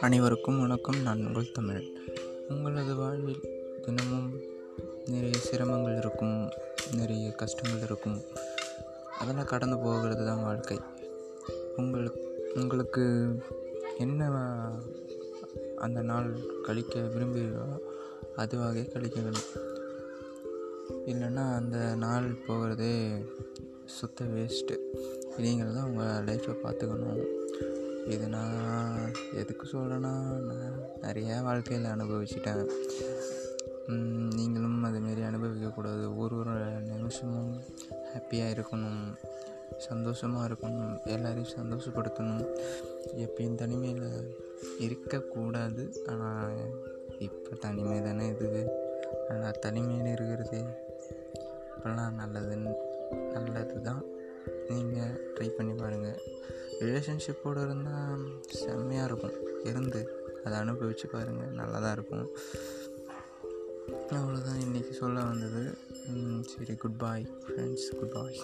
அனைவருக்கும் வணக்கம் நான் உங்கள் தமிழ். உங்களது வாழ்வில் தினமும் நிறைய சிரமங்கள் இருக்கும் நிறைய கஷ்டங்கள் இருக்கும். அதெல்லாம் கடந்து போகிறது தான் வாழ்க்கை. உங்களுக்கு உங்களுக்கு என்ன அந்த நாள் கழிக்க விரும்புகிறீர்களோ அதுவாகவே கழிக்க வேண்டும். இல்லைன்னா அந்த நாள் போகிறதே சுத்த வேஸ்ட்டு நீங்கள் தான் உங்கள் லைஃப்பை பார்த்துக்கணும் இது நான் எதுக்கு சொல்கிறேன்னா நான் நிறையா வாழ்க்கையில் அனுபவிச்சிட்டேன். நீங்களும் அதுமாரி அனுபவிக்கக்கூடாது ஒரு ஒரு நிமிஷமும் ஹாப்பியாக இருக்கணும். சந்தோஷமாக இருக்கணும். எல்லோரையும் சந்தோஷப்படுத்தணும். எப்பயும் தனிமையில் இருக்கக்கூடாது. ஆனால் இப்போ தனிமை தானே இது ஆனால் தனிமையில் இருக்கிறது இப்போல்லாம் நல்லதுன்னு நல்லது தான் நீங்கள் ட்ரை பண்ணி பாருங்கள் ரிலேஷன்ஷிப்போடு இருந்தால் செம்மையாக இருக்கும். இருந்து அதை அனுபவித்து பாருங்கள் நல்லா தான் இருக்கும். அவ்வளோதான் இன்றைக்கி சொல்ல வந்தது. சரி good bye friends good bye